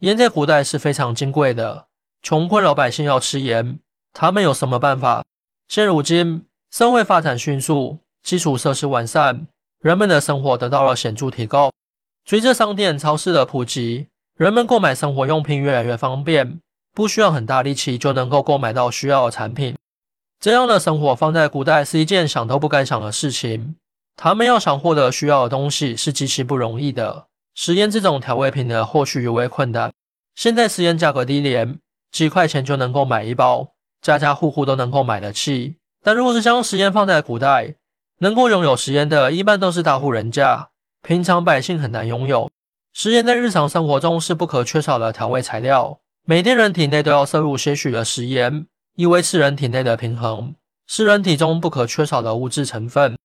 盐在古代是非常金贵的，穷困老百姓要吃盐，他们有什么办法？现如今，社会发展迅速，基础设施完善，人们的生活得到了显著提高。随着商店、超市的普及，人们购买生活用品越来越方便，不需要很大力气就能够购买到需要的产品。这样的生活放在古代是一件想都不敢想的事情。他们要想获得需要的东西是极其不容易的。食盐这种调味品的获取尤为困难。现在食盐价格低廉，几块钱就能够买一包，家家户户都能够买得起。但如果是将食盐放在古代，能够拥有食盐的一般都是大户人家，平常百姓很难拥有。食盐在日常生活中是不可缺少的调味材料，每天人体内都要摄入些许的食盐。以维持人体内的平衡，是人体中不可缺少的物质成分。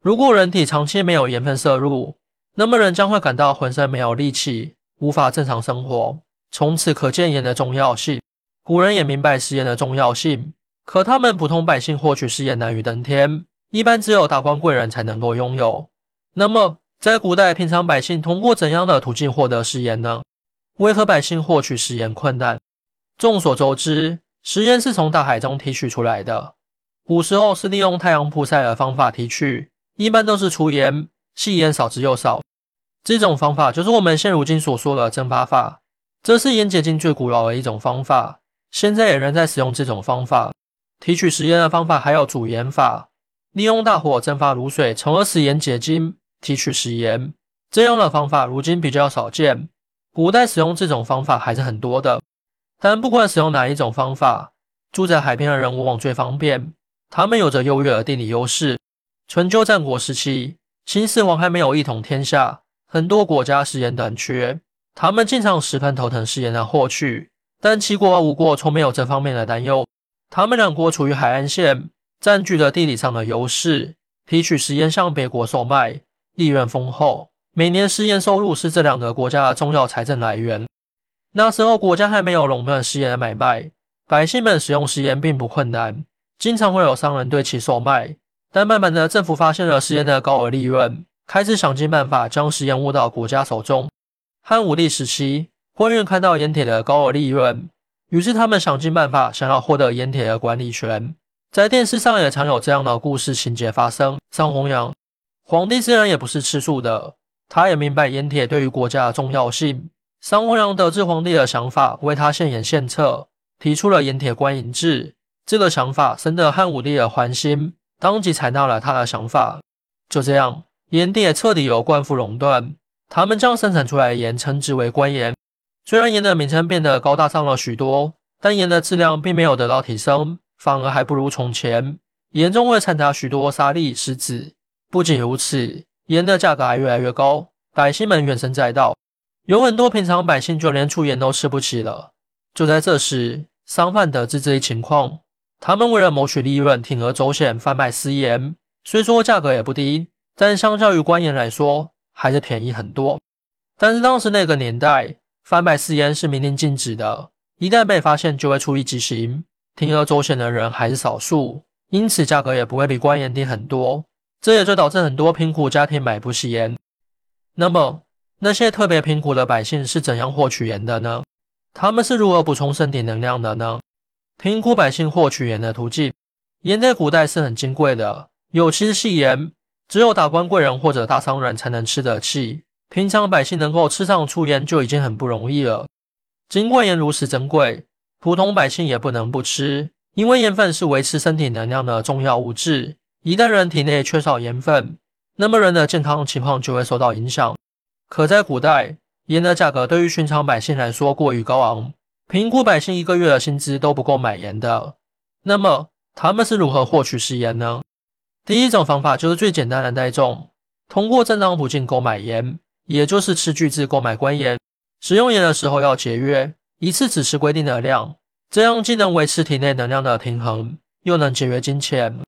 如果人体长期没有盐分摄入，那么人将会感到浑身没有力气，无法正常生活。从此可见盐的重要性。古人也明白食盐的重要性，可他们普通百姓获取食盐难于登天，一般只有达官贵人才能够拥有。那么，在古代，平常百姓通过怎样的途径获得食盐呢？为何百姓获取食盐困难？众所周知。食盐是从大海中提取出来的，古时候是利用太阳曝晒的方法提取，一般都是粗盐，细盐少之又少。这种方法就是我们现如今所说的蒸发法，这是盐结晶最古老的一种方法，现在也仍在使用这种方法。提取食盐的方法还有煮盐法，利用大火蒸发卤水，从而使盐结晶，提取食盐。这样的方法如今比较少见，古代使用这种方法还是很多的。但不管使用哪一种方法，住在海边的人往往最方便。他们有着优越的地理优势。春秋战国时期，秦始皇还没有一统天下，很多国家食盐短缺，他们经常十分头疼食盐的获取。但齐国和吴国从没有这方面的担忧。他们两国处于海岸线，占据着地理上的优势，提取食盐向别国售卖，利润丰厚。每年食盐收入是这两个国家的重要财政来源。那时候国家还没有垄断食盐的买卖，百姓们使用食盐并不困难，经常会有商人对其售卖。但慢慢的，政府发现了食盐的高额利润，开始想尽办法将食盐握到国家手中。汉武帝时期，官员看到盐铁的高额利润，于是他们想尽办法想要获得盐铁的管理权。在电视上也常有这样的故事情节发生。上弘羊，皇帝自然也不是吃素的，他也明白盐铁对于国家的重要性。商弘羊得知皇帝的想法，为他献言献策，提出了盐铁官营制。这个想法深得汉武帝的欢心，当即采纳了他的想法。就这样，盐地也彻底由官府垄断，他们将生产出来的盐称之为官盐。虽然盐的名称变得高大上了许多，但盐的质量并没有得到提升，反而还不如从前。盐中会掺杂许多沙粒、石子。不仅如此，盐的价格还越来越高，百姓们怨声载道。有很多平常百姓就连粗盐都吃不起了。就在这时，商贩得知这一情况，他们为了谋取利润，铤而走险贩卖私盐。虽说价格也不低，但相较于官盐来说，还是便宜很多。但是当时那个年代，贩卖私盐是明令禁止的，一旦被发现就会处以极刑。铤而走险的人还是少数，因此价格也不会比官盐低很多。这也就导致很多贫苦家庭买不起盐。那么，那些特别贫苦的百姓是怎样获取盐的呢？他们是如何补充身体能量的呢？贫苦百姓获取盐的途径，盐在古代是很金贵的，尤其是细盐，只有达官贵人或者大商人才能吃得起，平常百姓能够吃上粗盐就已经很不容易了。尽管盐如此珍贵，普通百姓也不能不吃，因为盐分是维持身体能量的重要物质。一旦人体内缺少盐分，那么人的健康情况就会受到影响。可在古代，盐的价格对于寻常百姓来说过于高昂，贫苦百姓一个月的薪资都不够买盐的。那么他们是如何获取食盐呢？第一种方法就是最简单的那种，通过正当途径购买盐，也就是吃巨资购买官盐。使用盐的时候要节约，一次只吃规定的量，这样既能维持体内能量的平衡，又能节约金钱。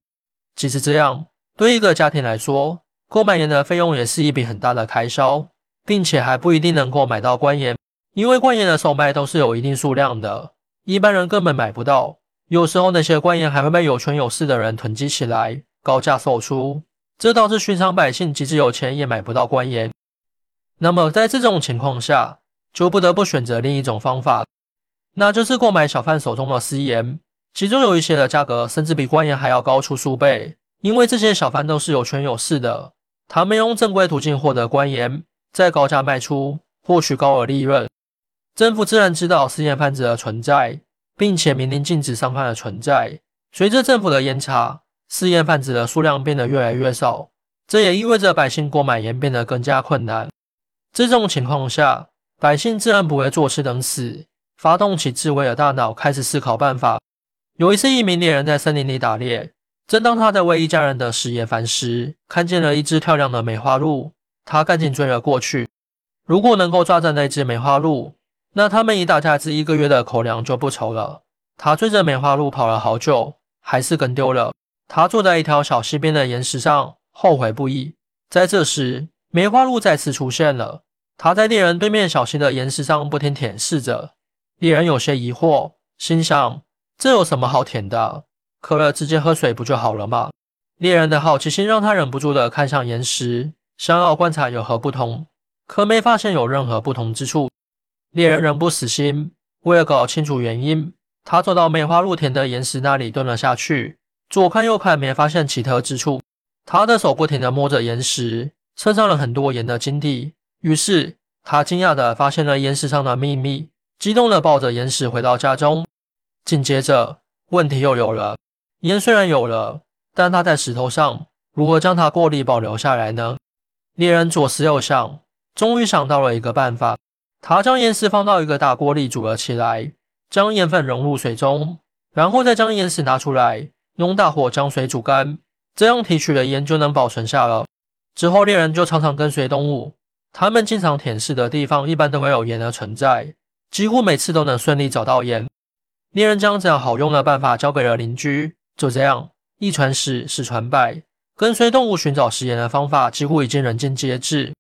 即使这样，对一个家庭来说，购买盐的费用也是一笔很大的开销。并且还不一定能够买到官盐，因为官盐的售卖都是有一定数量的，一般人根本买不到。有时候那些官盐还会被有权有势的人囤积起来，高价售出，这导致寻常百姓即使有钱也买不到官盐。那么在这种情况下，就不得不选择另一种方法，那就是购买小贩手中的私盐，其中有一些的价格甚至比官盐还要高出数倍，因为这些小贩都是有权有势的，他们用正规途径获得官盐，再高价卖出，获取高额利润。政府自然知道私盐贩子的存在，并且明令禁止商贩的存在。随着政府的严查，私盐贩子的数量变得越来越少，这也意味着百姓购买盐变得更加困难。这种情况下，百姓自然不会坐吃等死，发动起智慧的大脑，开始思考办法。有一次，一名猎人在森林里打猎，正当他在为一家人的食盐繁时，看见了一只漂亮的梅花鹿，他赶紧追了过去。如果能够抓着那只梅花鹿，那他们一大家子一个月的口粮就不愁了。他追着梅花鹿跑了好久，还是跟丢了。他坐在一条小溪边的岩石上，后悔不已。在这时，梅花鹿再次出现了。他在猎人对面小溪的岩石上不停舔舐着。猎人有些疑惑，心想：这有什么好舔的？渴了直接喝水不就好了吗？猎人的好奇心让他忍不住的看向岩石，想要观察有何不同，可没发现有任何不同之处。猎人仍不死心，为了搞清楚原因，他走到梅花鹿舔的岩石那里蹲了下去。左看右看，没发现奇特之处。他的手不停地摸着岩石，蹭上了很多盐的晶体。于是他惊讶地发现了岩石上的秘密，激动地抱着岩石回到家中。紧接着，问题又有了：盐虽然有了，但它在石头上，如何将它过滤保留下来呢？猎人左思右想，终于想到了一个办法。他将岩石放到一个大锅里煮了起来，将盐分融入水中，然后再将岩石拿出来。用大火将水煮干，这样提取的盐就能保存下了。之后猎人就常常跟随动物，他们经常舔舐的地方一般都会有盐的存在，几乎每次都能顺利找到盐。猎人将这样好用的办法交给了邻居，就这样一传十，十传百，跟随动物寻找食盐的方法几乎已经人尽皆知。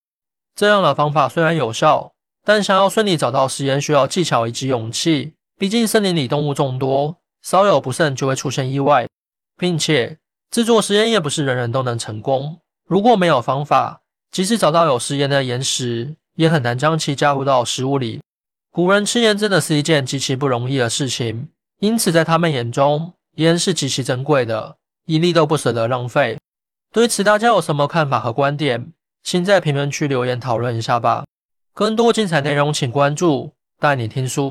这样的方法虽然有效，但想要顺利找到食盐需要技巧以及勇气，毕竟森林里动物众多，稍有不慎就会出现意外。并且制作食盐也不是人人都能成功。如果没有方法，即使找到有食盐的岩石，也很难将其加入到食物里。古人吃盐真的是一件极其不容易的事情，因此在他们眼中，盐是极其珍贵的，一粒都不舍得浪费。对此，大家有什么看法和观点？请在评论区留言讨论一下吧。更多精彩内容，请关注带你听书。